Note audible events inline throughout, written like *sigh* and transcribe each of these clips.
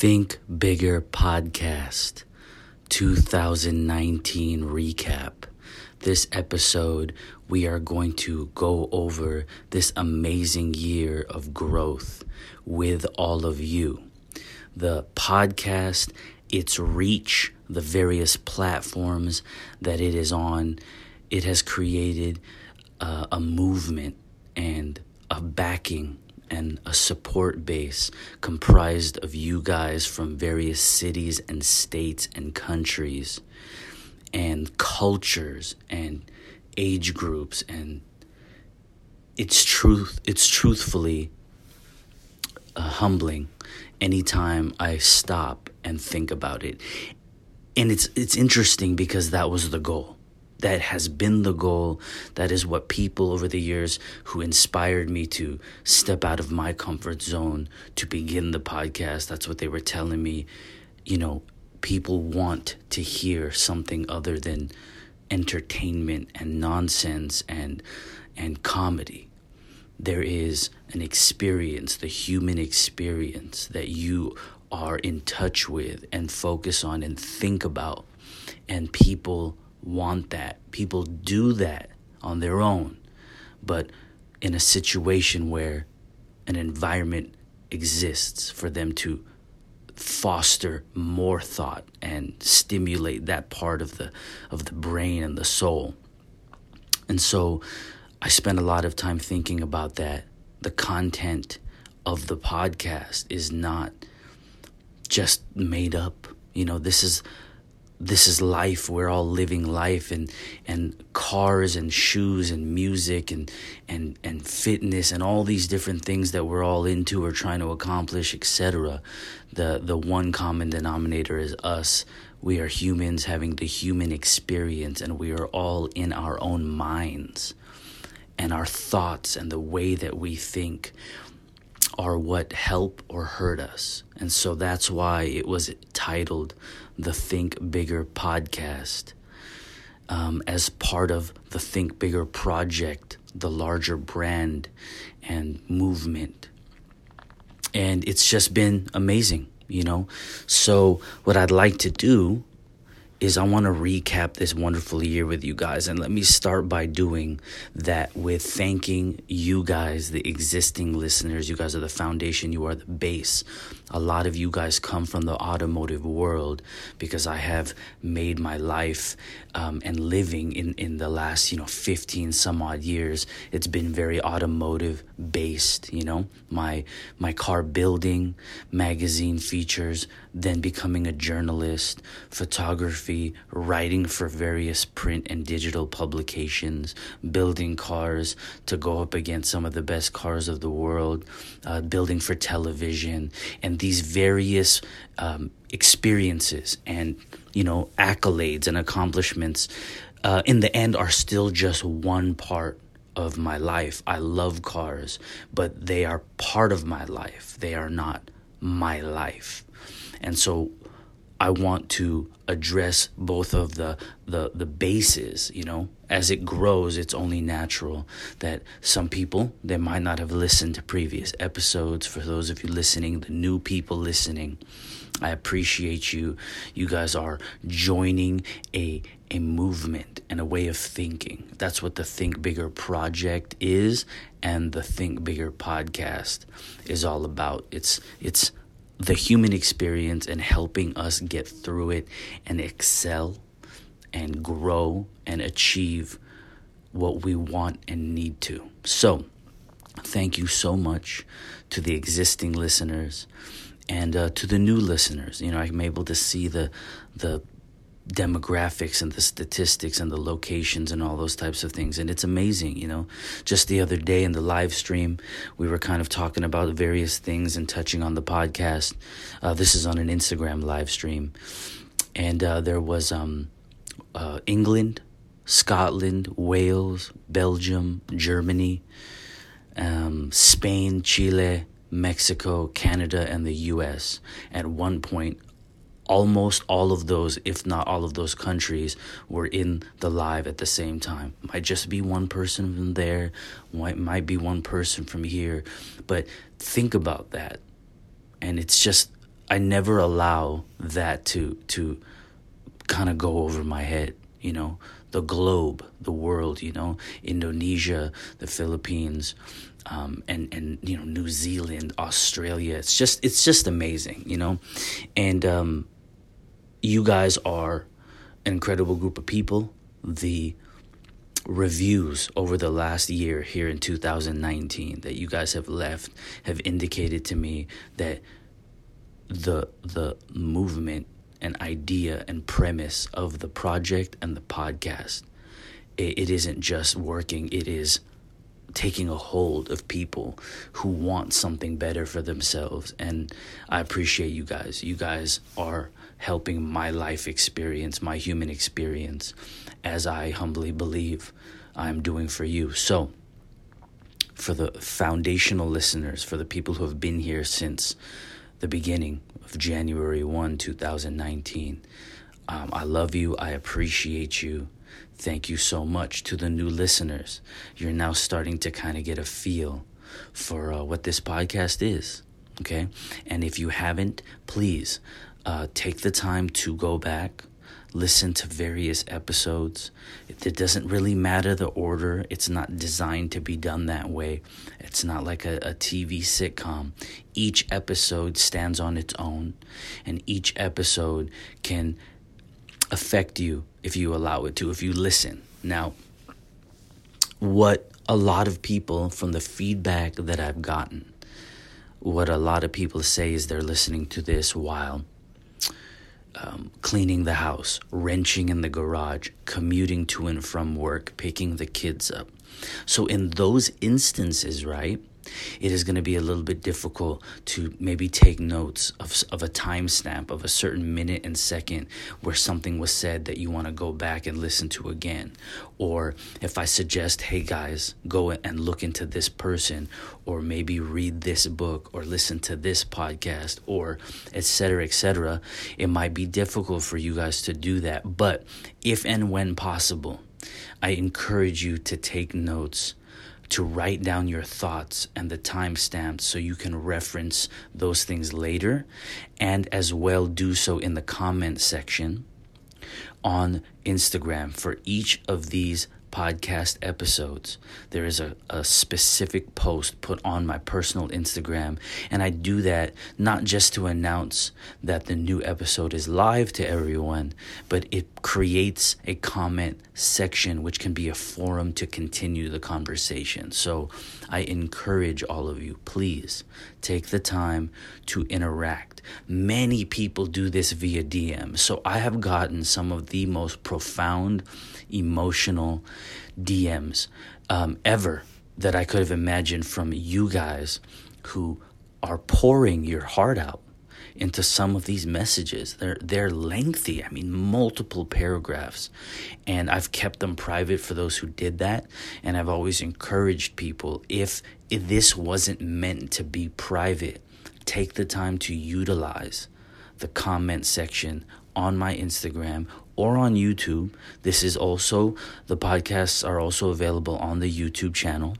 Think Bigger Podcast 2019 recap. This episode, we are going to go over this amazing year of growth with all of you. The podcast, its reach, the various platforms that it is on, it has created uh, a movement and a backing and a support base comprised of you guys from various cities and states and countries and cultures and age groups. And it's truth it's truthfully uh, humbling anytime I stop and think about it. And it's it's interesting because that was the goal that has been the goal. That is what people over the years who inspired me to step out of my comfort zone to begin the podcast, that's what they were telling me. You know, people want to hear something other than entertainment and nonsense and and comedy. There is an experience, the human experience that you are in touch with and focus on and think about and people want that. People do that on their own. But in a situation where an environment exists for them to foster more thought and stimulate that part of the of the brain and the soul. And so I spend a lot of time thinking about that. The content of the podcast is not just made up. You know, this is this is life. We're all living life and and cars and shoes and music and and and fitness and all these different things that we're all into or trying to accomplish etc the the one common denominator is us. We are humans having the human experience and we are all in our own minds and our thoughts and the way that we think are what help or hurt us. And so that's why it was titled the Think Bigger podcast um, as part of the Think Bigger project, the larger brand and movement. And it's just been amazing, you know? So, what I'd like to do is I want to recap this wonderful year with you guys. And let me start by doing that with thanking you guys, the existing listeners. You guys are the foundation, you are the base. A lot of you guys come from the automotive world because I have made my life um, and living in, in the last, you know, 15 some odd years. It's been very automotive based, you know, my, my car building, magazine features, then becoming a journalist, photography, writing for various print and digital publications, building cars to go up against some of the best cars of the world, uh, building for television, and these various um, experiences and you know accolades and accomplishments uh, in the end are still just one part of my life. I love cars, but they are part of my life. They are not my life. And so I want to address both of the, the the bases, you know. As it grows, it's only natural that some people they might not have listened to previous episodes. For those of you listening, the new people listening, I appreciate you. You guys are joining a a movement and a way of thinking. That's what the Think Bigger project is and the Think Bigger podcast is all about. It's it's the human experience and helping us get through it and excel and grow and achieve what we want and need to. So, thank you so much to the existing listeners and uh, to the new listeners. You know, I'm able to see the the demographics and the statistics and the locations and all those types of things. And it's amazing, you know. Just the other day in the live stream, we were kind of talking about various things and touching on the podcast. Uh, this is on an Instagram live stream. And uh, there was um, uh, England, Scotland, Wales, Belgium, Germany, um, Spain, Chile, Mexico, Canada, and the US. At one point, almost all of those, if not all of those countries, were in the live at the same time. Might just be one person from there, might, might be one person from here, but think about that. And it's just I never allow that to to kind of go over my head, you know, the globe, the world, you know, Indonesia, the Philippines, um, and and you know New Zealand, Australia. It's just it's just amazing, you know, and um, you guys are an incredible group of people. The reviews over the last year here in 2019 that you guys have left have indicated to me that the the movement and idea and premise of the project and the podcast. It, it isn't just working it is taking a hold of people who want something better for themselves. And I appreciate you guys. You guys are helping my life experience my human experience as I humbly believe I'm doing for you. So for the foundational listeners for the people who have been here since the beginning of January 1, 2019. Um, I love you. I appreciate you. Thank you so much to the new listeners. You're now starting to kind of get a feel for uh, what this podcast is. Okay. And if you haven't, please uh, take the time to go back, listen to various episodes. It doesn't really matter the order, it's not designed to be done that way. It's not like a, a TV sitcom. Each episode stands on its own, and each episode can affect you if you allow it to, if you listen. Now, what a lot of people from the feedback that I've gotten, what a lot of people say is they're listening to this while um, cleaning the house, wrenching in the garage, commuting to and from work, picking the kids up. So, in those instances, right, it is going to be a little bit difficult to maybe take notes of, of a timestamp of a certain minute and second where something was said that you want to go back and listen to again. Or if I suggest, hey guys, go and look into this person, or maybe read this book, or listen to this podcast, or etc., etc., it might be difficult for you guys to do that. But if and when possible, I encourage you to take notes to write down your thoughts and the timestamps so you can reference those things later and as well do so in the comment section on Instagram for each of these podcast episodes. There is a, a specific post put on my personal Instagram, and I do that not just to announce that the new episode is live to everyone, but it creates a comment section which can be a forum to continue the conversation. So I encourage all of you, please take the time to interact. Many people do this via DM, so I have gotten some of the most profound emotional DMs um, ever that I could have imagined from you guys who are pouring your heart out into some of these messages. They're they're lengthy. I mean, multiple paragraphs, and I've kept them private for those who did that. And I've always encouraged people if, if this wasn't meant to be private, take the time to utilize the comment section on my Instagram or on YouTube. This is also, the podcasts are also available on the YouTube channel.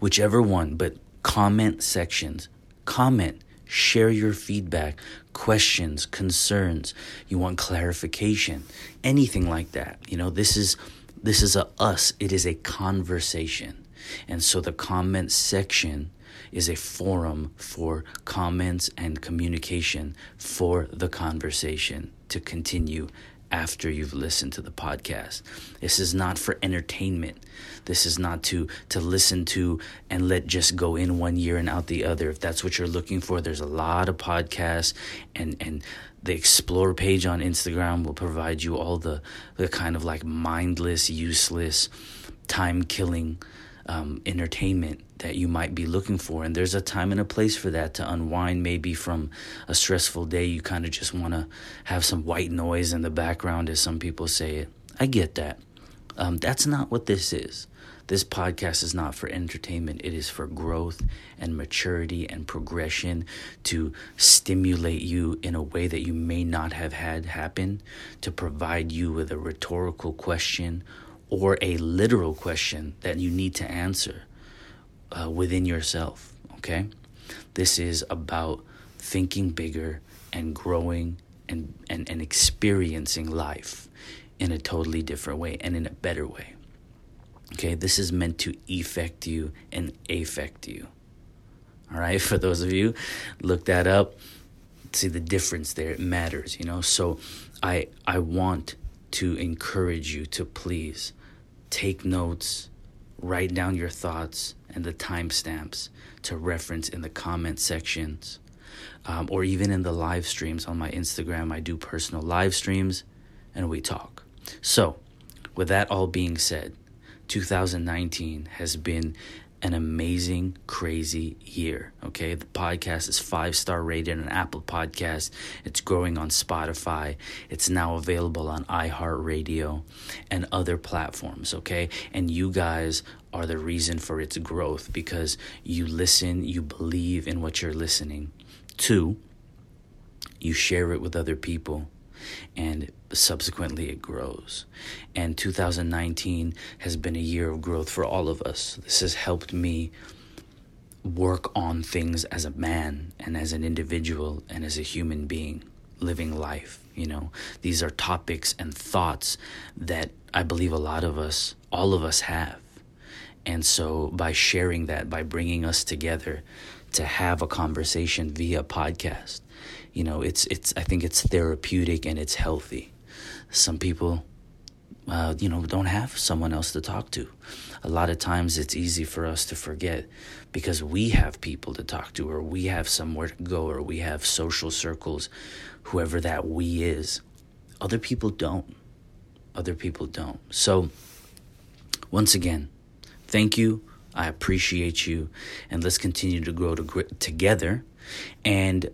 Whichever one, but comment sections. Comment, share your feedback, questions, concerns. You want clarification, anything like that. You know, this is this is a us, it is a conversation. And so the comment section is a forum for comments and communication for the conversation to continue after you've listened to the podcast. This is not for entertainment. This is not to to listen to and let just go in one year and out the other. If that's what you're looking for, there's a lot of podcasts and and the explore page on Instagram will provide you all the the kind of like mindless, useless, time killing um, entertainment that you might be looking for. And there's a time and a place for that to unwind, maybe from a stressful day. You kind of just want to have some white noise in the background, as some people say it. I get that. Um, that's not what this is. This podcast is not for entertainment. It is for growth and maturity and progression to stimulate you in a way that you may not have had happen, to provide you with a rhetorical question or a literal question that you need to answer uh, within yourself. Okay? This is about thinking bigger and growing and, and, and experiencing life in a totally different way and in a better way. Okay, this is meant to effect you and affect you. All right, *laughs* for those of you, look that up. See the difference there. It matters, you know. So, I I want to encourage you to please take notes, write down your thoughts and the timestamps to reference in the comment sections, um, or even in the live streams on my Instagram. I do personal live streams, and we talk. So, with that all being said, 2019 has been an amazing, crazy year. Okay. The podcast is five star rated on Apple Podcast. It's growing on Spotify. It's now available on iHeartRadio and other platforms. Okay. And you guys are the reason for its growth because you listen, you believe in what you're listening. Two, you share it with other people and subsequently it grows. And 2019 has been a year of growth for all of us. This has helped me work on things as a man and as an individual and as a human being living life. You know, these are topics and thoughts that I believe a lot of us, all of us have. And so by sharing that, by bringing us together to have a conversation via podcast, you know, it's it's I think it's therapeutic and it's healthy. Some people uh, you know, don't have someone else to talk to. A lot of times it's easy for us to forget because we have people to talk to, or we have somewhere to go, or we have social circles, whoever that we is. Other people don't. Other people don't. So, once again, thank you. I appreciate you. And let's continue to grow to, together. And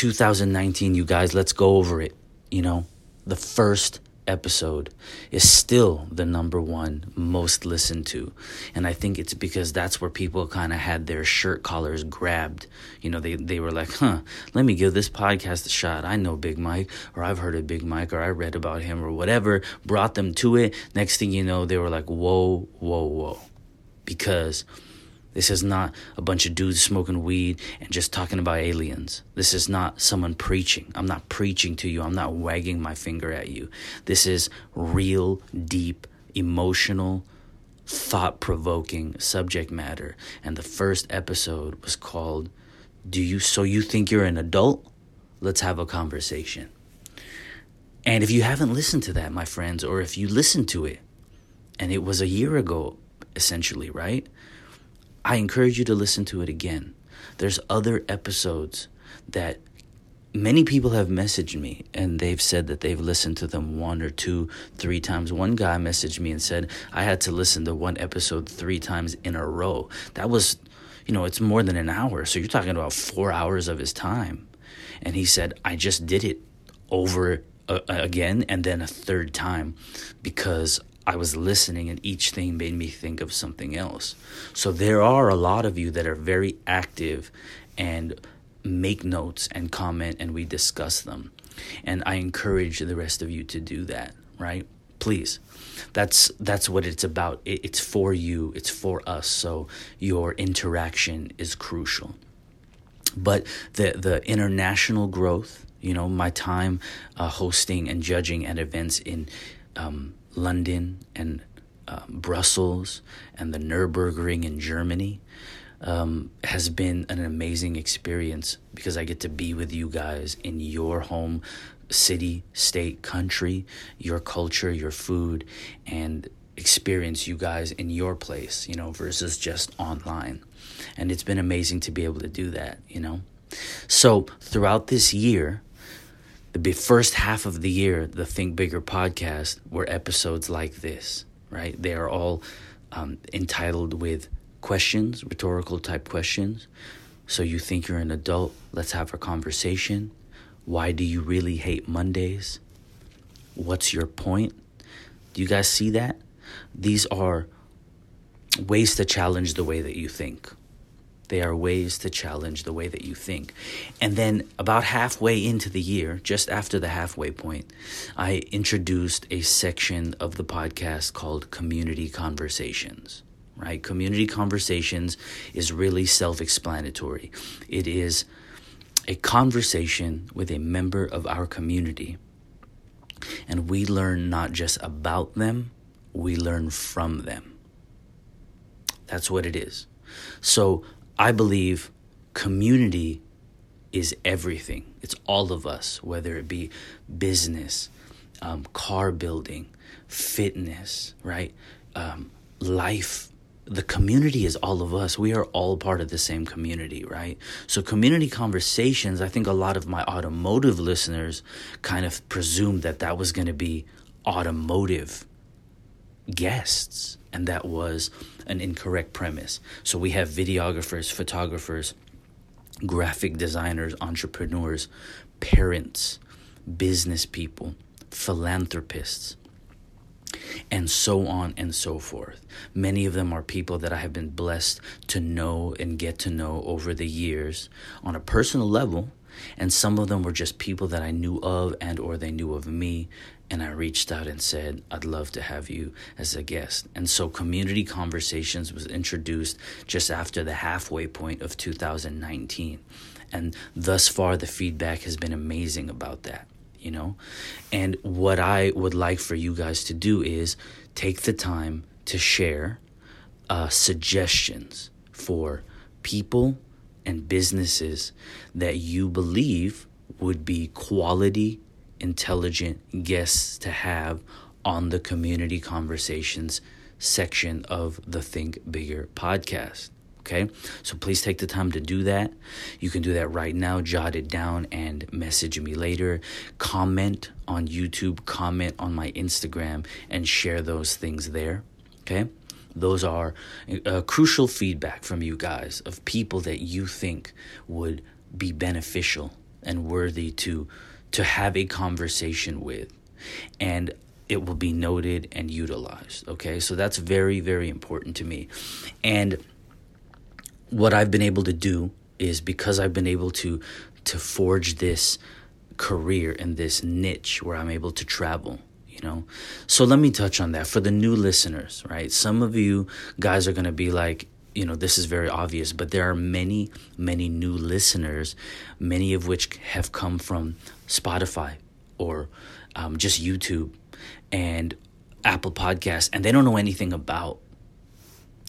2019, you guys, let's go over it. You know, the first episode is still the number one most listened to. And I think it's because that's where people kind of had their shirt collars grabbed. You know, they, they were like, huh, let me give this podcast a shot. I know Big Mike, or I've heard of Big Mike, or I read about him, or whatever, brought them to it. Next thing you know, they were like, whoa, whoa, whoa. Because this is not a bunch of dudes smoking weed and just talking about aliens. This is not someone preaching. I'm not preaching to you. I'm not wagging my finger at you. This is real, deep, emotional, thought provoking subject matter. And the first episode was called Do You So You Think You're an Adult? Let's have a conversation. And if you haven't listened to that, my friends, or if you listened to it, and it was a year ago, essentially, right? I encourage you to listen to it again. There's other episodes that many people have messaged me and they've said that they've listened to them one or two, three times. One guy messaged me and said, I had to listen to one episode three times in a row. That was, you know, it's more than an hour. So you're talking about four hours of his time. And he said, I just did it over uh, again and then a third time because I was listening and each thing made me think of something else. So there are a lot of you that are very active and make notes and comment and we discuss them. And I encourage the rest of you to do that, right? Please. That's that's what it's about. It, it's for you, it's for us. So your interaction is crucial. But the the international growth, you know, my time uh, hosting and judging at events in um, London and uh, Brussels and the Nurburgring in Germany um, has been an amazing experience because I get to be with you guys in your home city, state, country, your culture, your food, and experience you guys in your place, you know, versus just online. And it's been amazing to be able to do that, you know. So throughout this year, the first half of the year, the Think Bigger podcast were episodes like this, right? They are all um, entitled with questions, rhetorical type questions. So you think you're an adult? Let's have a conversation. Why do you really hate Mondays? What's your point? Do you guys see that? These are ways to challenge the way that you think. They are ways to challenge the way that you think. And then, about halfway into the year, just after the halfway point, I introduced a section of the podcast called Community Conversations. Right? Community Conversations is really self explanatory. It is a conversation with a member of our community. And we learn not just about them, we learn from them. That's what it is. So I believe community is everything. It's all of us, whether it be business, um, car building, fitness, right? Um, life. The community is all of us. We are all part of the same community, right? So, community conversations, I think a lot of my automotive listeners kind of presumed that that was going to be automotive guests, and that was an incorrect premise. So, we have videographers, photographers, graphic designers, entrepreneurs, parents, business people, philanthropists, and so on and so forth. Many of them are people that I have been blessed to know and get to know over the years on a personal level, and some of them were just people that I knew of and or they knew of me and I reached out and said, I'd love to have you as a guest. And so Community Conversations was introduced just after the halfway point of 2019. And thus far, the feedback has been amazing about that, you know? And what I would like for you guys to do is take the time to share uh, suggestions for people and businesses that you believe would be quality intelligent guests to have on the community conversations section of the Think Bigger podcast. Okay, so please take the time to do that. You can do that right now, jot it down and message me later. Comment on YouTube, comment on my Instagram, and share those things there. Okay, those are uh, crucial feedback from you guys of people that you think would be beneficial and worthy to to have a conversation with. And it will be noted and utilized. Okay, so that's very, very important to me. And what I've been able to do is because I've been able to to forge this career in this niche where I'm able to travel you know? So let me touch on that. For the new listeners right some of you guys are going to be like you know this is very obvious but there are many many new listeners many of which have come from spotify or um, just youtube and apple podcasts and they don't know anything about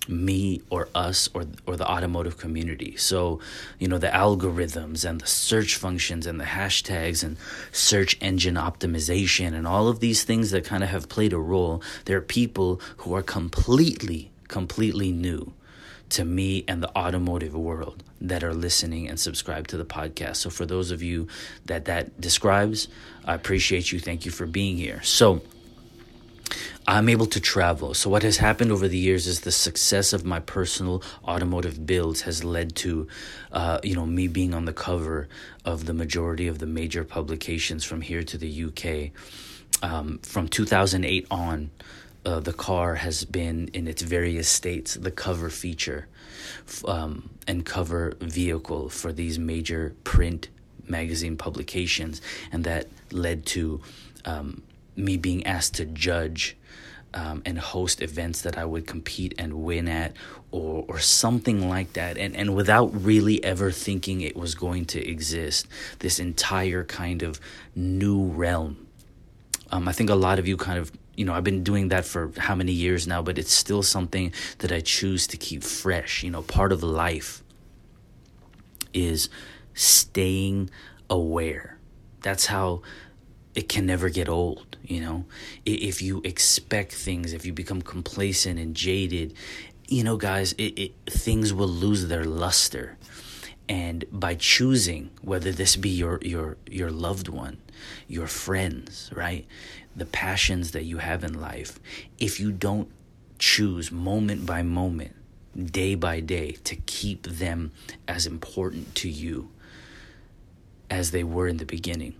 me or us or or the automotive community. So, you know, the algorithms and the search functions and the hashtags and search engine optimization and all of these things that kind of have played a role. There are people who are completely completely new to me and the automotive world that are listening and subscribe to the podcast. So for those of you that that describes, I appreciate you. Thank you for being here. So I'm able to travel. So what has happened over the years is the success of my personal automotive builds has led to, uh, you know, me being on the cover of the majority of the major publications from here to the UK. Um, from 2008 on, uh, the car has been in its various states the cover feature um, and cover vehicle for these major print magazine publications, and that led to um, me being asked to judge um, and host events that I would compete and win at, or or something like that, and and without really ever thinking it was going to exist, this entire kind of new realm. Um, I think a lot of you kind of you know, I've been doing that for how many years now, but it's still something that I choose to keep fresh. You know, part of life is staying aware. That's how it can never get old, you know? If you expect things, if you become complacent and jaded, you know, guys, it, it, things will lose their luster. And by choosing, whether this be your, your, your loved one, your friends, right? the passions that you have in life, if you don't choose moment by moment, day by day, to keep them as important to you as they were in the beginning,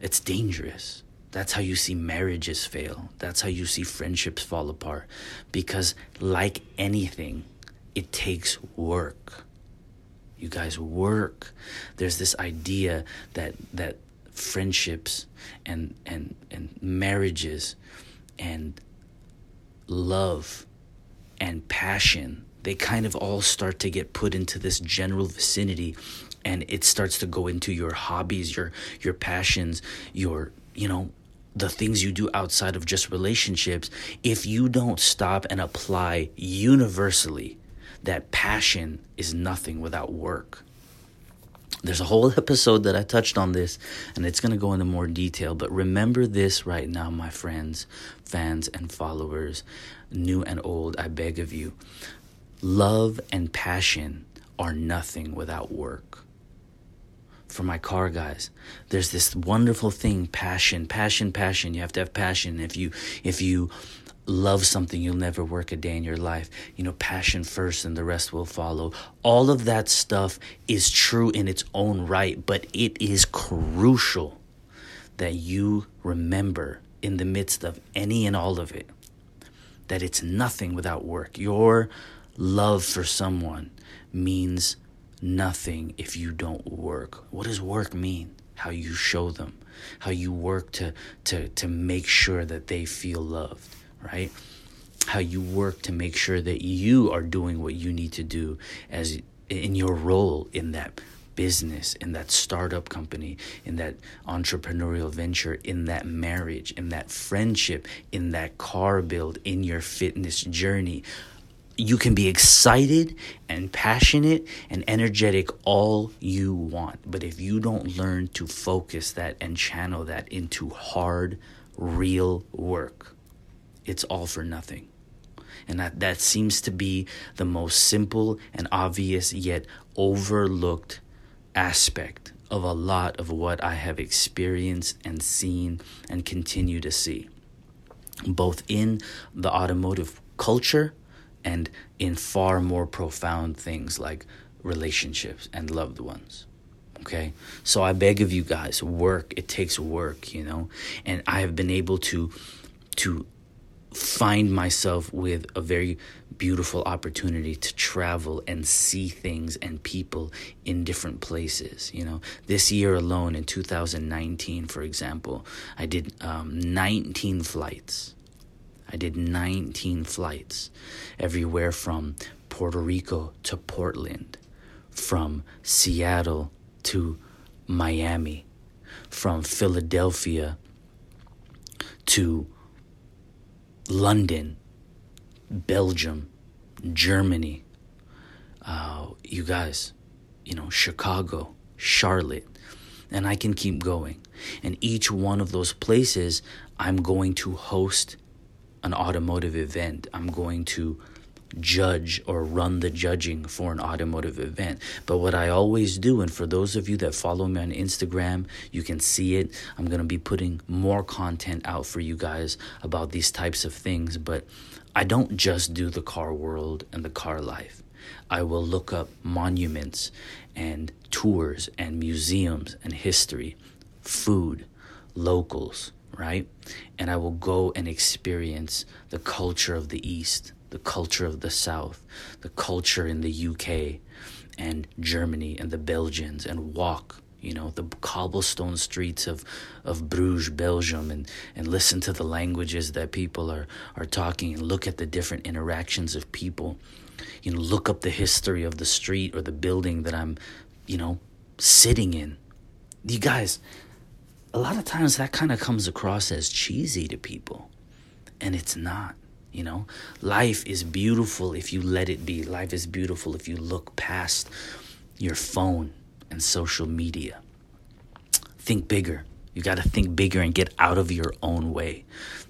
it's dangerous. That's how you see marriages fail. That's how you see friendships fall apart. Because, like anything, it takes work. You guys work. There's this idea that, that friendships and and and marriages and love and passion they kind of all start to get put into this general vicinity and it starts to go into your hobbies, your your passions, your, you know, the things you do outside of just relationships, if you don't stop and apply universally that passion is nothing without work. There's a whole *laughs* episode that I touched on this, and it's going to go into more detail. But remember this right now, my friends, fans, and followers, new and old, I beg of you. Love and passion are nothing without work for my car guys. There's this wonderful thing passion passion passion. You have to have passion. If you if you love something you'll never work a day in your life. You know passion first and the rest will follow. All of that stuff is true in its own right but it is crucial that you remember in the midst of any and all of it that it's nothing without work. Your love for someone means nothing if you don't work. What does work mean? How you show them, how you work to to to make sure that they feel loved, right? How you work to make sure that you are doing what you need to do as in your role in that business, in that startup company, in that entrepreneurial venture, in that marriage, in that friendship, in that car build, in your fitness journey you can be excited and passionate and energetic all you want. But if you don't learn to focus that and channel that into hard, real work, it's all for nothing. And that, that seems to be the most simple and obvious yet overlooked aspect of a lot of what I have experienced and seen and continue to see, both in the automotive culture and in far more profound things like relationships and loved ones. Okay? So I beg of you guys, work. It takes work, you know? And I have been able to to find myself with a very beautiful opportunity to travel and see things and people in different places. You know, this year alone in 2019, for example, I did um, 19 flights. I did 19 flights, everywhere from Puerto Rico to Portland, from Seattle to Miami, from Philadelphia to London, Belgium, Germany. Uh, you guys, you know, Chicago, Charlotte, and I can keep going. And each one of those places, I'm going to host an automotive event. I'm going to judge or run the judging for an automotive event. But what I always do, and for those of you that follow me on Instagram, you can see it. I'm going to be putting more content out for you guys about these types of things. But I don't just do the car world and the car life. I will look up monuments and tours and museums and history, food, locals, right? And I will go and experience the culture of the East, the culture of the South, the culture in the UK and Germany and the Belgians and walk you know the cobblestone streets of of Bruges Belgium and and listen to the languages that people are are talking and look at the different interactions of people you know look up the history of the street or the building that I'm you know sitting in you guys a lot of times that kind of comes across as cheesy to people. And it's not, you know? Life is beautiful if you let it be. Life is beautiful if you look past your phone and social media. Think bigger. You got to think bigger and get out of your own way.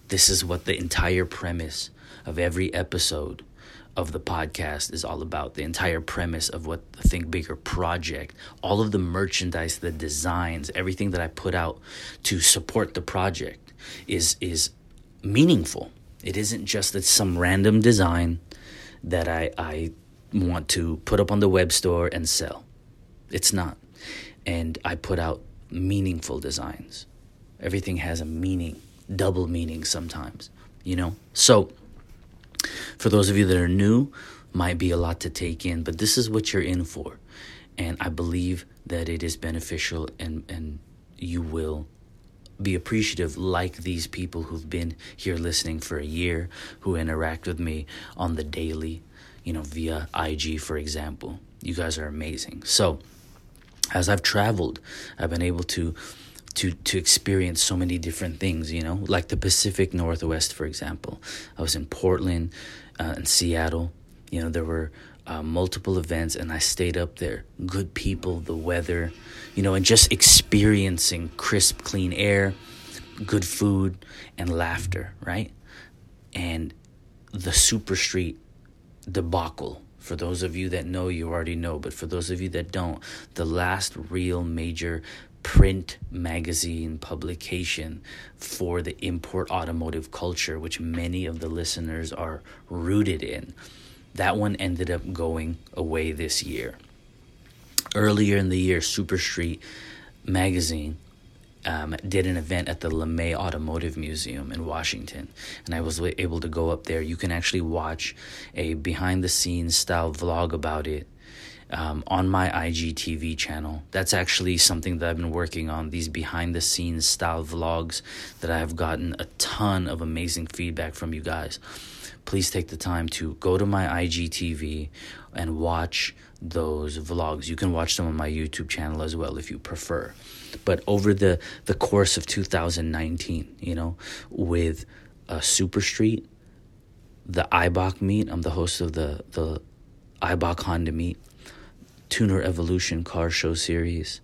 This is what the entire premise of every episode of the podcast is all about the entire premise of what the Think Bigger project, all of the merchandise, the designs, everything that I put out to support the project is is meaningful. It isn't just that some random design that I, I want to put up on the web store and sell. It's not. And I put out meaningful designs. Everything has a meaning, double meaning sometimes, you know? So for those of you that are new, might be a lot to take in, but this is what you're in for. And I believe that it is beneficial and, and you will be appreciative like these people who've been here listening for a year, who interact with me on the daily. you know, via IG, for example. You guys are amazing. So, as I've traveled, I've been able to to to experience so many different things you know? Like the pacific northwest for example. I was in portland uh, in seattle. You know there were uh, multiple events and i stayed up there. Good people the weather you know and just experiencing crisp clean air good food and laughter right? And the super street debacle. For those of you that know, you already know, but for those of you that don't, the last real major print magazine publication for the import automotive culture, which many of the listeners are rooted in. That one ended up going away this year. Earlier in the year, Super Street magazine um, did an event at the LeMay Automotive Museum in Washington, and I was able to go up there. You can actually watch a behind the scenes style vlog about it um, on my IGTV channel. That's actually something that I've been working on, these behind the scenes style vlogs that I have gotten a ton of amazing feedback from you guys. Please take the time to go to my IGTV and watch those vlogs. You can watch them on my YouTube channel as well if you prefer. But over the, the course of 2019, you know, with uh, Super Street, the Eibach meet, I'm the host of the, the Eibach Honda meet Tuner Evolution car show series,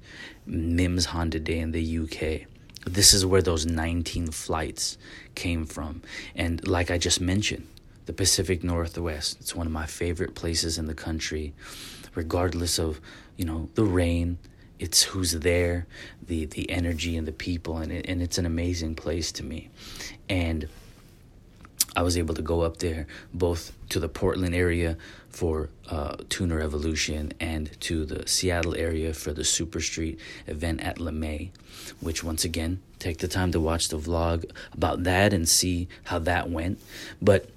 MIMS Honda Day in the UK. This is where those 19 flights came from. And like I just mentioned, the Pacific Northwest, it's one of my favorite places in the country, regardless of, you know, the rain, it's who's there, the the energy and the people and it, and it's an amazing place to me. And I was able to go up there both to the Portland area for uh, Tuner Evolution and to the Seattle area for the Super Street event at LeMay, which once again, take the time to watch the vlog about that and see how that went. But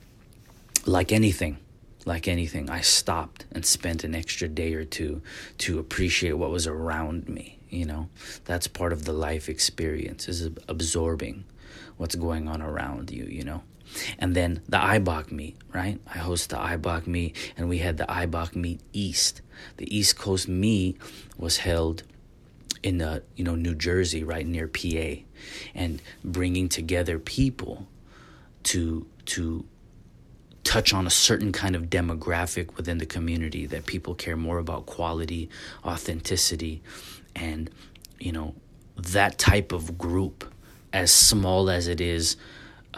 like anything, like anything, I stopped and spent an extra day or two to appreciate what was around me. You know, that's part of the life experience is absorbing what's going on around you, you know. And then the Eibach meet, right? I host the Eibach meet, and we had the Eibach meet East. The East Coast meet was held in uh, you know New Jersey, right near PA, and bringing together people to to touch on a certain kind of demographic within the community that people care more about quality, authenticity, and you know that type of group, as small as it is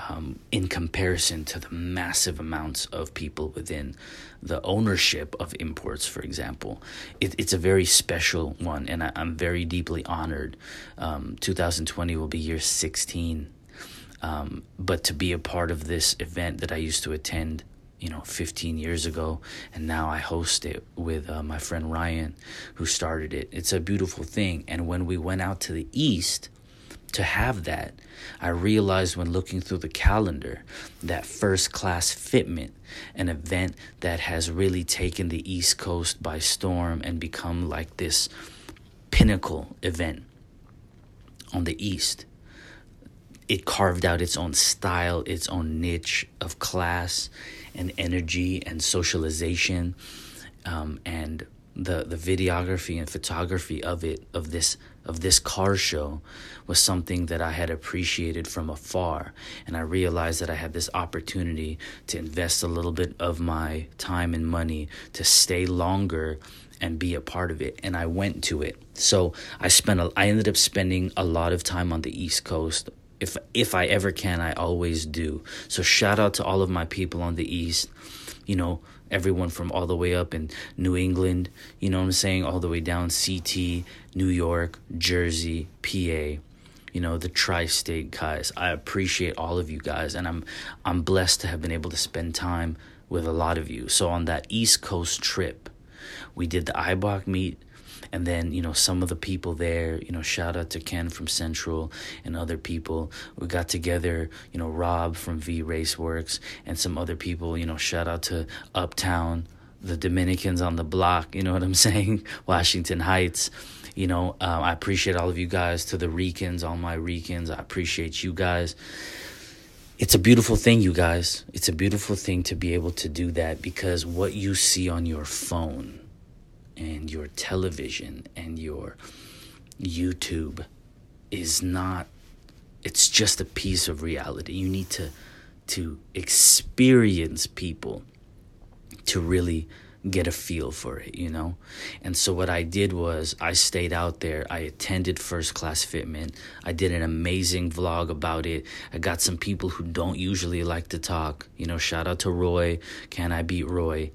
um, in comparison to the massive amounts of people within the ownership of imports, for example. It, it's a very special one, and I, am very deeply honored. Um, 2020 will be year 16. Um, but to be a part of this event that I used to attend, you know, 15 years ago, and now I host it with uh, my friend Ryan, who started it. It's a beautiful thing. And when we went out to the East, to have that. I realized when looking through the calendar that First Class Fitment, an event that has really taken the East Coast by storm and become like this pinnacle event on the East. It carved out its own style, its own niche of class and energy and socialization. Um, and the, the videography and photography of it, of this of this car show was something that I had appreciated from afar. And I realized that I had this opportunity to invest a little bit of my time and money to stay longer and be a part of it. And I went to it. So I spent, a, I ended up spending a lot of time on the East Coast. If, if I ever can, I always do. So shout out to all of my people on the East. You know, everyone from all the way up in New England, you know what I'm saying, all the way down CT, New York, Jersey, PA, you know, the tri-state guys. I appreciate all of you guys and I'm I'm blessed to have been able to spend time with a lot of you. So on that East Coast trip, we did the Eibach meet and then you know some of the people there you know shout out to ken from central and other people. We got together you know rob from v raceworks and some other people you know shout out to uptown the dominicans on the block you know what i'm *laughs* saying? Washington heights. You know um, i appreciate all of you guys. To the ricans all my ricans i appreciate you guys. It's a beautiful thing, you guys. It's a beautiful thing to be able to do that because what you see on your phone and your television and your YouTube is not it's just a piece of reality. You need to to experience people to really get a feel for it, you know? And so what I did was I stayed out there. I attended First Class Fitment. I did an amazing vlog about it. I got some people who don't usually like to talk. You know, shout out to Roy. Can I beat Roy?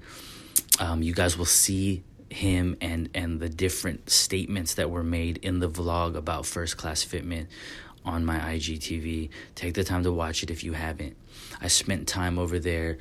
Um, you guys will see him and and the different statements that were made in the vlog about First Class Fitment on my IGTV. Take the time to watch it if you haven't. I spent time over there,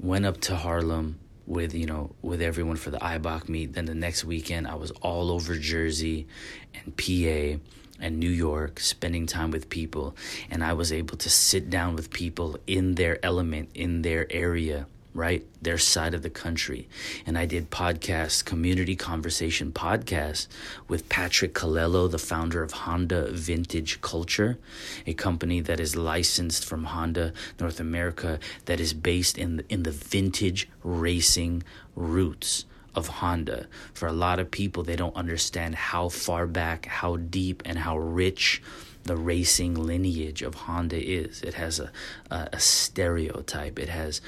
went up to Harlem, with you know with everyone for the IBOC meet. Then the next weekend I was all over Jersey and PA and New York spending time with people and I was able to sit down with people in their element in their area right? Their side of the country. And I did podcasts, community conversation podcasts with Patrick Colello, the founder of Honda Vintage Culture, a company that is licensed from Honda North America that is based in the, in the vintage racing roots of Honda. For a lot of people, they don't understand how far back, how deep, and how rich the racing lineage of Honda is. It has a, a, a stereotype. It has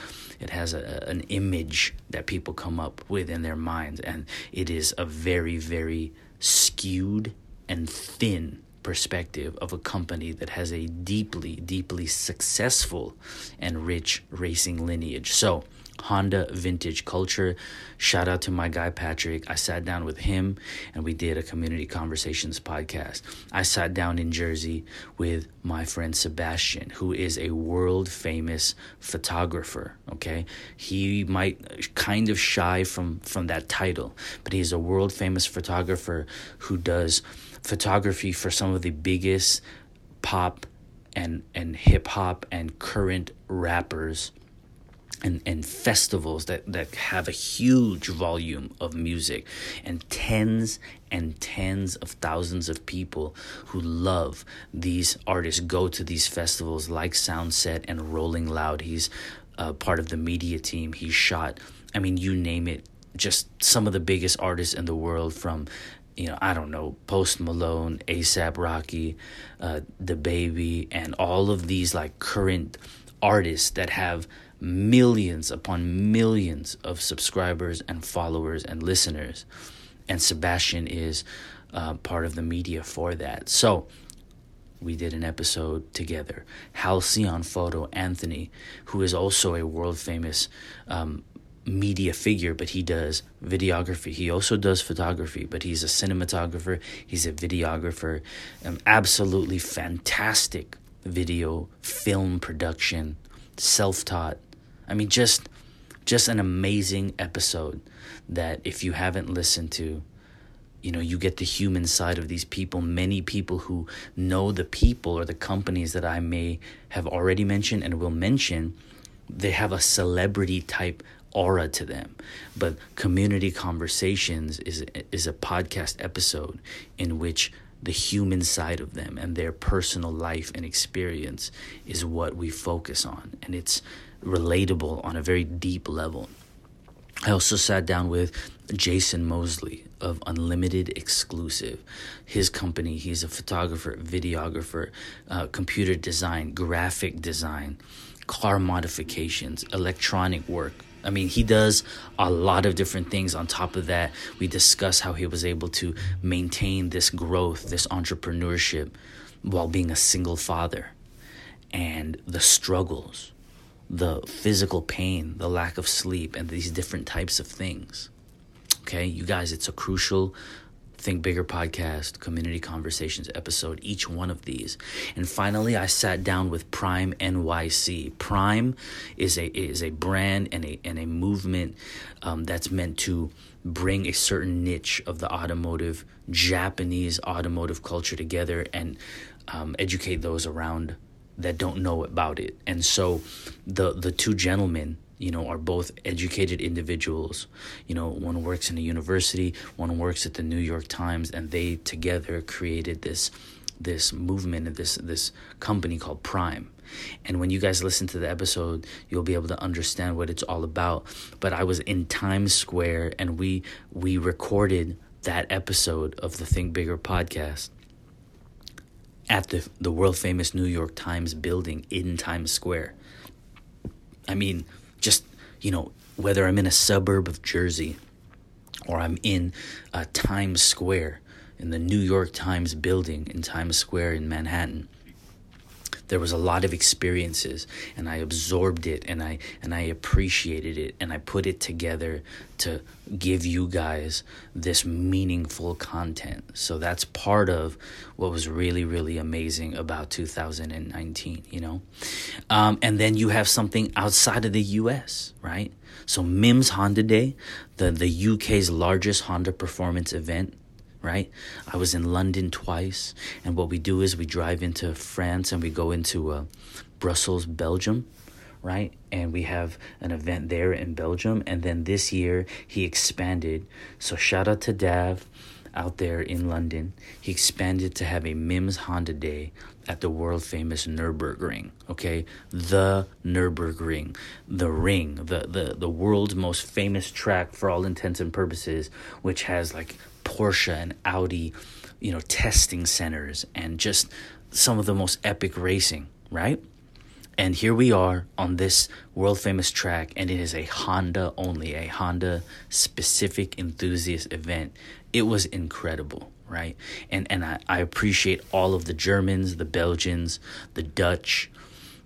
it has a, an image that people come up with in their minds, and it is a very very skewed and thin perspective of a company that has a deeply deeply successful and rich racing lineage. So Honda vintage culture. Shout out to my guy Patrick. I sat down with him and we did a community conversations podcast. I sat down in Jersey with my friend Sebastian, who is a world famous photographer. Okay, he might kind of shy from from that title, but he's a world famous photographer who does photography for some of the biggest pop and and hip hop and current rappers and, and festivals that, that have a huge volume of music and tens and tens of thousands of people who love these artists go to these festivals like Soundset and Rolling Loud. He's uh, part of the media team. He shot, I mean, you name it, just some of the biggest artists in the world from you know, I don't know, Post Malone, ASAP Rocky, uh, Baby, and all of these like current artists that have millions upon millions of subscribers and followers and listeners. And Sebastian is uh, part of the media for that. So we did an episode together. Halcyon Photo Anthony, who is also a world famous um, media figure, but he does videography. He also does photography, but he's a cinematographer, he's a videographer, um, absolutely fantastic video film production, self taught I mean, just just an amazing episode that if you haven't listened to, you know, you get the human side of these people. Many people who know the people or the companies that I may have already mentioned and will mention, they have a celebrity type aura to them. But community conversations is is a podcast episode in which the human side of them and their personal life and experience is what we focus on. And it's relatable on a very deep level. I also sat down with Jason Mosley of Unlimited Exclusive. His company, he's a photographer, videographer, uh, computer design, graphic design, car modifications, electronic work. I mean, he does a lot of different things. On top of that, we discuss how he was able to maintain this growth, this entrepreneurship, while being a single father and the struggles the physical pain, the lack of sleep, and these different types of things. Okay, you guys, it's a crucial Think Bigger podcast, community conversations episode, each one of these. And finally, I sat down with Prime NYC. Prime is a is a brand and a and a movement um, that's meant to bring a certain niche of the automotive Japanese automotive culture together and um, educate those around that don't know about it. And so the the two gentlemen, you know, are both educated individuals. You know, one works in a university, one works at the New York Times, and they together created this this movement and this this company called Prime. And when you guys listen to the episode, you'll be able to understand what it's all about. But I was in Times Square and we we recorded that episode of the Think Bigger podcast at the the world famous New York Times building in Times Square. I mean, just you know, whether I'm in a suburb of Jersey or I'm in uh, Times Square in the New York Times building in Times Square in Manhattan, there was a lot of experiences and I absorbed it and I and I appreciated it and I put it together to give you guys this meaningful content. So that's part of what was really really amazing about 2019, you know. Um, and then you have something outside of the US, right? So MIMS Honda Day, the the UK's largest Honda performance event right? I was in London twice, and what we do is we drive into France and we go into uh, Brussels, Belgium, right? And we have an event there in Belgium, and then this year he expanded. So shout out to Dav out there in London. He expanded to have a MIMS Honda Day at the world famous Nürburgring, okay? The Nürburgring, the ring, the, the, the world's most famous track for all intents and purposes, which has like Porsche and Audi, you know, testing centers and just some of the most epic racing, right? And here we are on this world famous track, and it is a Honda only, a Honda specific enthusiast event. It was incredible, right? And and I, I appreciate all of the Germans, the Belgians, the Dutch,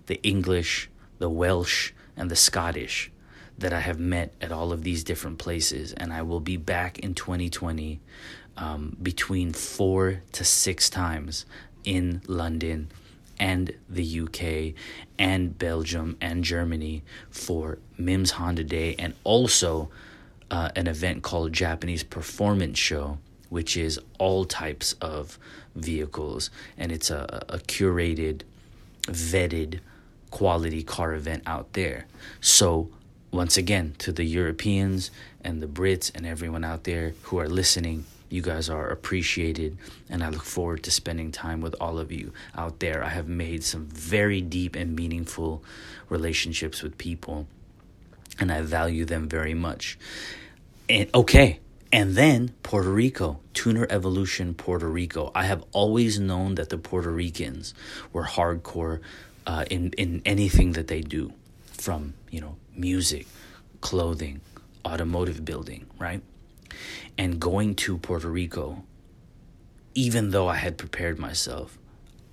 the English, the Welsh, and the Scottish that I have met at all of these different places, and I will be back in 2020 um, between four to six times in London and the UK and Belgium and Germany for MIMS Honda Day and also uh, an event called Japanese Performance Show, which is all types of vehicles and it's a, a curated, vetted quality car event out there. So once again, to the Europeans and the Brits and everyone out there who are listening, you guys are appreciated, and I look forward to spending time with all of you out there. I have made some very deep and meaningful relationships with people, and I value them very much. And okay, and then Puerto Rico, Tuner Evolution Puerto Rico. I have always known that the Puerto Ricans were hardcore uh, in in anything that they do, from you know music, clothing, automotive building, right? And going to Puerto Rico, even though I had prepared myself,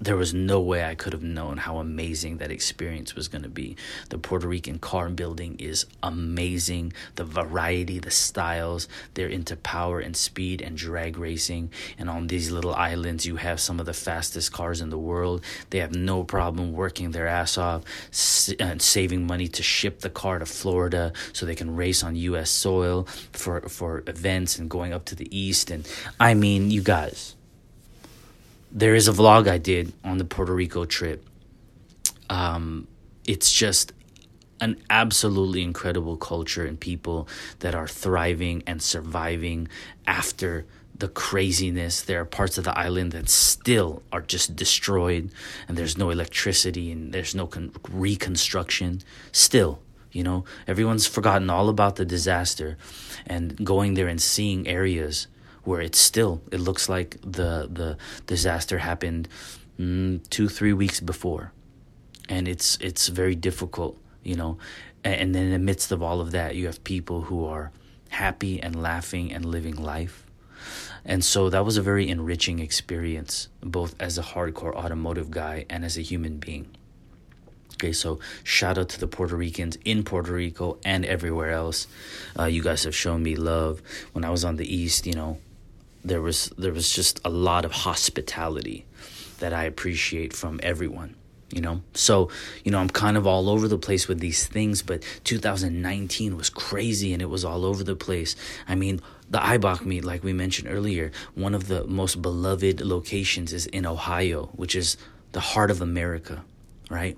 there was no way I could have known how amazing that experience was going to be. The Puerto Rican car building is amazing. The variety, the styles, they're into power and speed and drag racing. And on these little islands, you have some of the fastest cars in the world. They have no problem working their ass off and saving money to ship the car to Florida so they can race on U.S. soil for, for events and going up to the east. And I mean, you guys there is a vlog I did on the Puerto Rico trip. Um, it's just an absolutely incredible culture and people that are thriving and surviving after the craziness. There are parts of the island that still are just destroyed, and there's no electricity and there's no con- reconstruction. Still, you know, everyone's forgotten all about the disaster, and going there and seeing areas where it's still it looks like the the disaster happened mm, two three weeks before, and it's it's very difficult, you know. And, and then in the midst of all of that, you have people who are happy and laughing and living life. And so that was a very enriching experience, both as a hardcore automotive guy and as a human being. Okay, so shout out to the Puerto Ricans in Puerto Rico and everywhere else. Uh, you guys have shown me love. When I was on the East, you know, there was there was just a lot of hospitality that I appreciate from everyone you know? So you know i'm kind of all over the place with these things but 2019 was crazy and it was all over the place. I mean the IBOC meet like we mentioned earlier one of the most beloved locations is in ohio which is the heart of america right?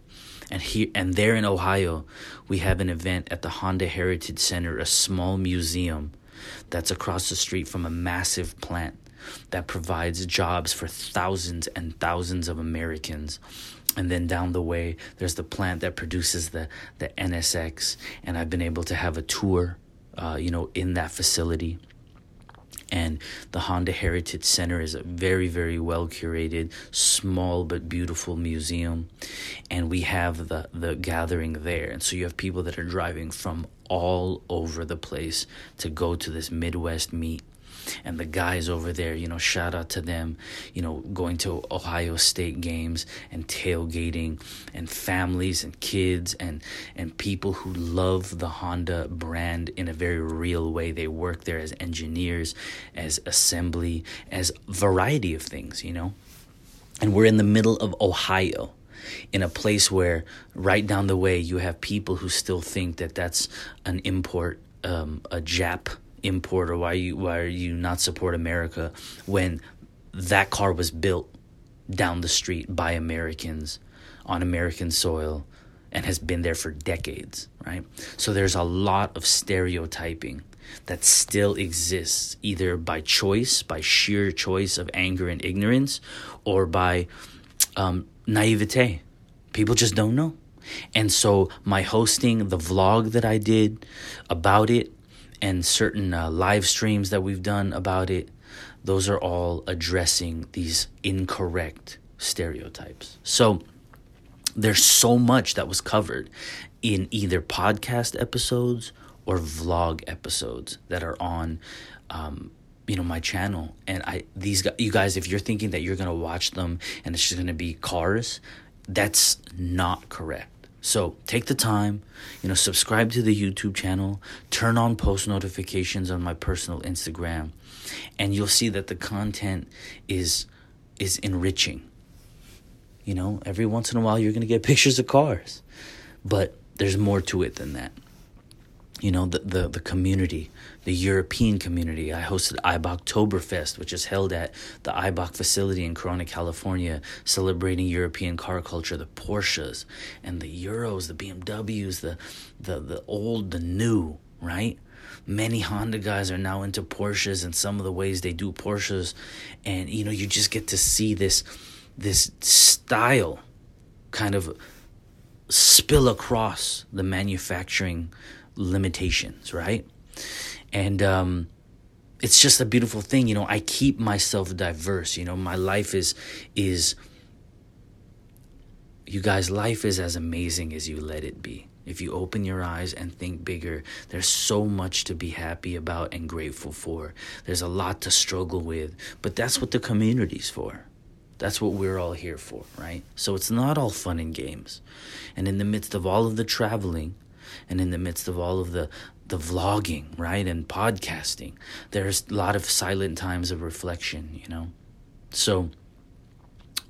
And here and there in ohio we have an event at the honda heritage center a small museum that's across the street from a massive plant that provides jobs for thousands and thousands of Americans. And then down the way, there's the plant that produces the, the NSX. And I've been able to have a tour, uh, you know, in that facility and the Honda Heritage Center is a very, very well curated, small but beautiful museum. And we have the, the gathering there. And so you have people that are driving from all over the place to go to this Midwest meet and the guys over there, you know, shout out to them, you know, going to Ohio State games and tailgating and families and kids and and people who love the Honda brand in a very real way. They work there as engineers, as assembly, as variety of things, you know. And we're in the middle of Ohio in a place where right down the way you have people who still think that that's an import um, a Jap import or why you why are you not support America when that car was built down the street by Americans on American soil and has been there for decades, right? So there's a lot of stereotyping that still exists either by choice, by sheer choice of anger and ignorance, or by um, naivete. People just don't know. And so my hosting, the vlog that I did about it, and certain uh, live streams that we've done about it, those are all addressing these incorrect stereotypes. So there's so much that was covered in either podcast episodes or vlog episodes that are on um, you know my channel. And i these guys you guys if you're thinking that you're gonna watch them and it's just gonna be cars that's not correct. So take the time, you know, subscribe to the YouTube channel, turn on post notifications on my personal Instagram, and you'll see that the content is is enriching. You know, every once in a while you're to get *laughs* pictures of cars, but there's more to it than that you know the, the the community the european community. I hosted IBOCtoberfest which is held at the IBOC facility in corona california celebrating european car culture the porsches and the euros the bmws the the the old the new right? Many honda guys are now into porsches and some of the ways they do porsches. And you know you just get to see this this style kind of spill across the manufacturing limitations, right? And um, it's just a beautiful thing, you know. I keep myself diverse, you know. My life is is you guys, life is as amazing as you let it be. If you open your eyes and think bigger, there's so much to be happy about and grateful for. There's a lot to struggle with, but that's what the community's for. That's what we're all here for, right? So it's not all fun and games. And in the midst of all of the traveling, and in the midst of all of the the vlogging, right, and podcasting, there's a lot of silent times of reflection, you know. So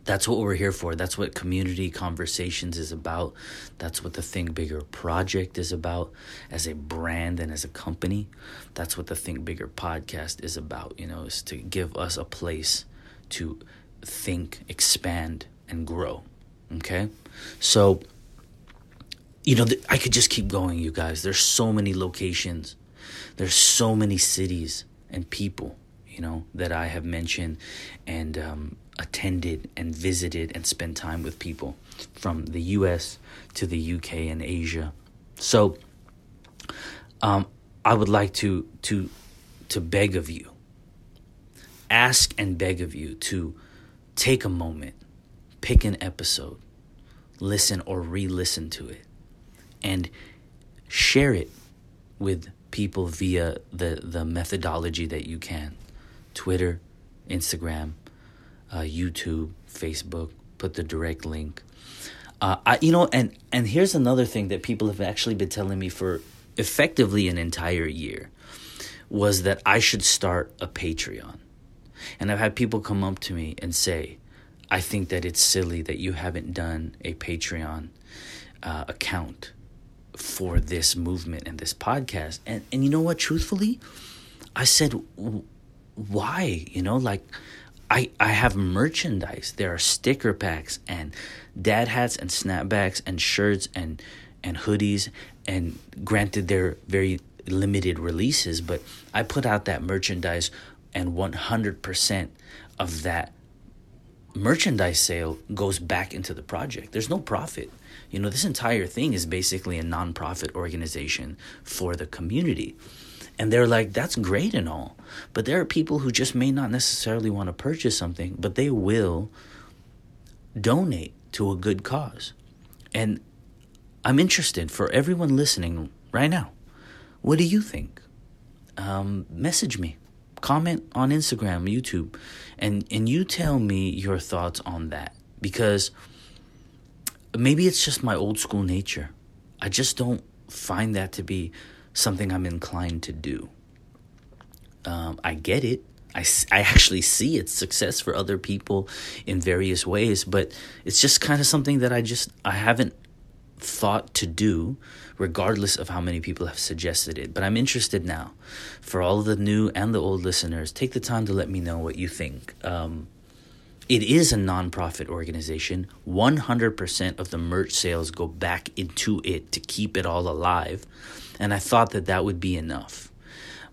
that's what we're here for. That's what community conversations is about. That's what the Think Bigger project is about as a brand and as a company. That's what the Think Bigger podcast is about, you know, is to give us a place to think, expand, and grow. Okay? So you know, I could just keep going, you guys. There's so many locations, there's so many cities and people, you know, that I have mentioned and um, attended and visited and spent time with people from the US to the UK and Asia. So, um, I would like to to to beg of you, ask and beg of you to take a moment, pick an episode, listen or re-listen to it and share it with people via the, the methodology that you can Twitter, Instagram, uh, YouTube, Facebook, put the direct link. Uh, I, you know, and, and here's another thing that people have actually been telling me for effectively an entire year was that I should start a Patreon. And I've had people come up to me and say, I think that it's silly that you haven't done a Patreon uh, account for this movement and this podcast. And and you know what? Truthfully, I said, why? You know, like I I have merchandise. There are sticker packs and dad hats and snapbacks and shirts and and hoodies. And granted, they're very limited releases, but I put out that merchandise and 100% of that merchandise sale goes back into the project. There's no profit. You know, this entire thing is basically a nonprofit organization for the community. And they're like, that's great and all. But there are people who just may not necessarily want to purchase something, but they will donate to a good cause. And I'm interested for everyone listening right now. What do you think? Um, message me, comment on Instagram, YouTube, and and you tell me your thoughts on that because maybe it's just my old school nature. I just don't find that to be something I'm inclined to do. Um, I get it. I, I actually see its success for other people in various ways, but it's just kind of something that I just I haven't thought to do, regardless of how many people have suggested it. But I'm interested now. For all the new and the old listeners, take the time to let me know what you think. Um, it is a nonprofit organization. 100% of the merch sales go back into it to keep it all alive. And I thought that that would be enough.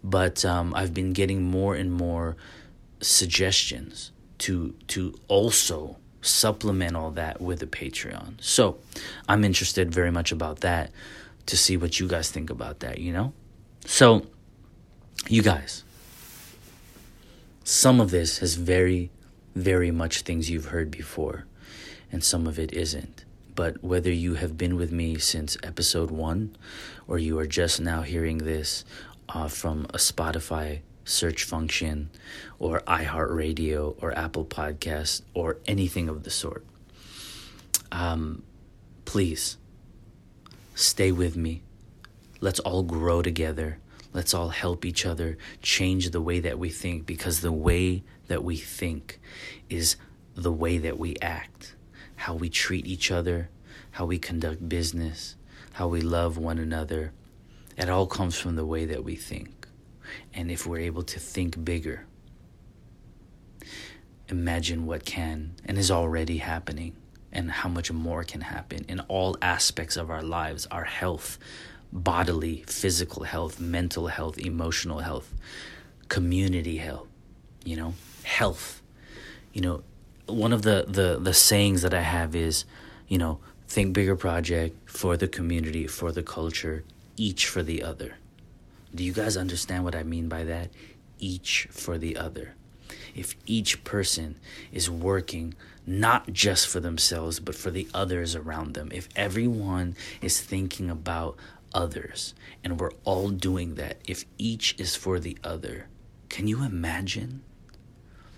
But um, I've been getting more and more suggestions to to also supplement all that with a Patreon. So I'm interested very much about that to see what you guys think about that, you know? So, you guys, some of this has very, very much things you've heard before, and some of it isn't. But whether you have been with me since episode one, or you are just now hearing this uh, from a Spotify search function or iHeartRadio or Apple Podcast or anything of the sort. Um, please stay with me. Let's all grow together. Let's all help each other change the way that we think because the way that we think is the way that we act, how we treat each other, how we conduct business, how we love one another. It all comes from the way that we think. And if we're able to think bigger, imagine what can and is already happening and how much more can happen in all aspects of our lives our health, bodily, physical health, mental health, emotional health, community health, you know, health. You know, one of the, the, the sayings that I have is, you know, think bigger project for the community, for the culture, each for the other. Do you guys understand what I mean by that? Each for the other. If each person is working not just for themselves, but for the others around them, if everyone is thinking about others and we're all doing that, if each is for the other, can you imagine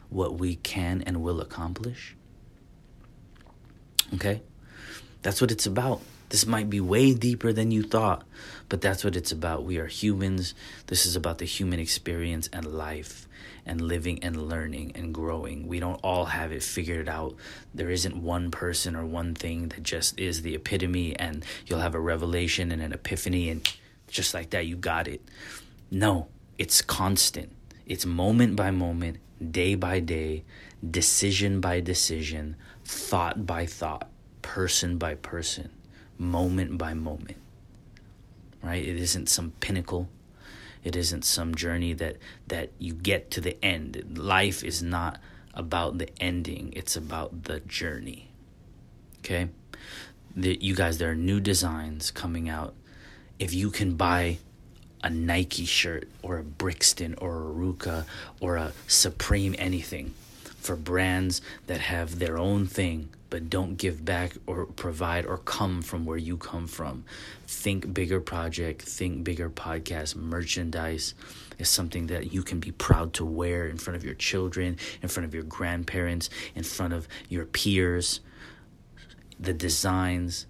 what we can and will accomplish? Okay? That's what it's about. This might be way deeper than you thought, but that's what it's about. We are humans. This is about the human experience and life and living and learning and growing. We don't all have it figured out. There isn't one person or one thing that just is the epitome and you'll have a revelation and an epiphany and just like that you got it. No, it's constant. It's moment by moment, day by day, decision by decision, thought by thought, person by person moment by moment. Right? It isn't some pinnacle. It isn't some journey that that you get to the end. Life is not about the ending. It's about the journey. Okay? The, you guys there are new designs coming out. If you can buy a Nike shirt or a Brixton or a RVCA or a Supreme anything for brands that have their own thing but don't give back or provide or come from where you come from. Think bigger project, think bigger podcast, merchandise is something that you can be proud to wear in front of your children, in front of your grandparents, in front of your peers. The designs,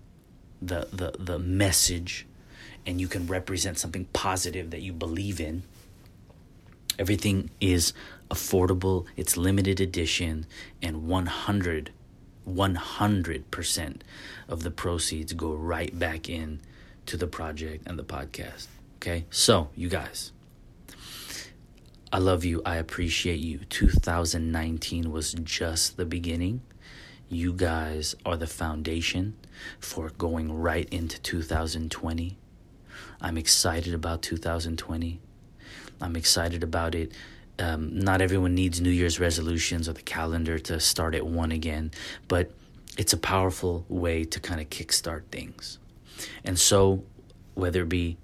the the the message, and you can represent something positive that you believe in. Everything is affordable, it's limited edition, and 100 100% of the proceeds go right back in to the project and the podcast. Okay? So, you guys, I love you. I appreciate you. 2019 was just the beginning. You guys are the foundation for going right into 2020. I'm excited about 2020. I'm excited about it um, not everyone needs New Year's resolutions or the calendar to start at one again, but it's a powerful way to kind of kickstart things. And so, whether it be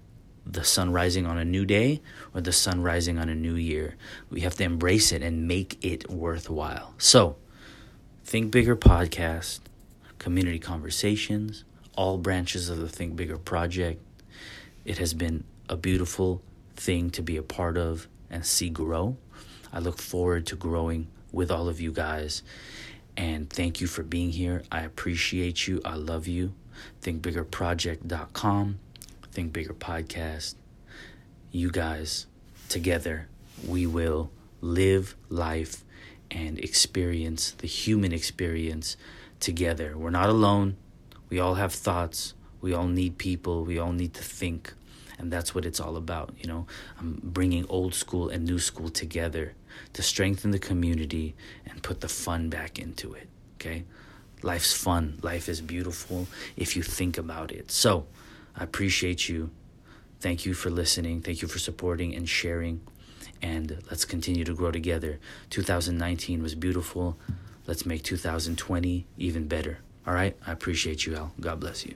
the sun rising on a new day or the sun rising on a new year, we have to embrace it and make it worthwhile. So, Think Bigger podcast, community conversations, all branches of the Think Bigger project. It has been a beautiful thing to be a part of and see grow. I look forward to growing with all of you guys. And thank you for being here. I appreciate you. I love you. ThinkBiggerProject.com, Think Bigger Podcast. You guys, together, we will live life and experience the human experience together. We're not alone. We all have thoughts. We all need people. We all need to think. And that's what it's all about, you know. I'm bringing old school and new school together to strengthen the community and put the fun back into it, okay? Life's fun. Life is beautiful if you think about it. So, I appreciate you. Thank you for listening. Thank you for supporting and sharing and let's continue to grow together. 2019 was beautiful. Let's make 2020 even better. All right? I appreciate you, Al. God bless you.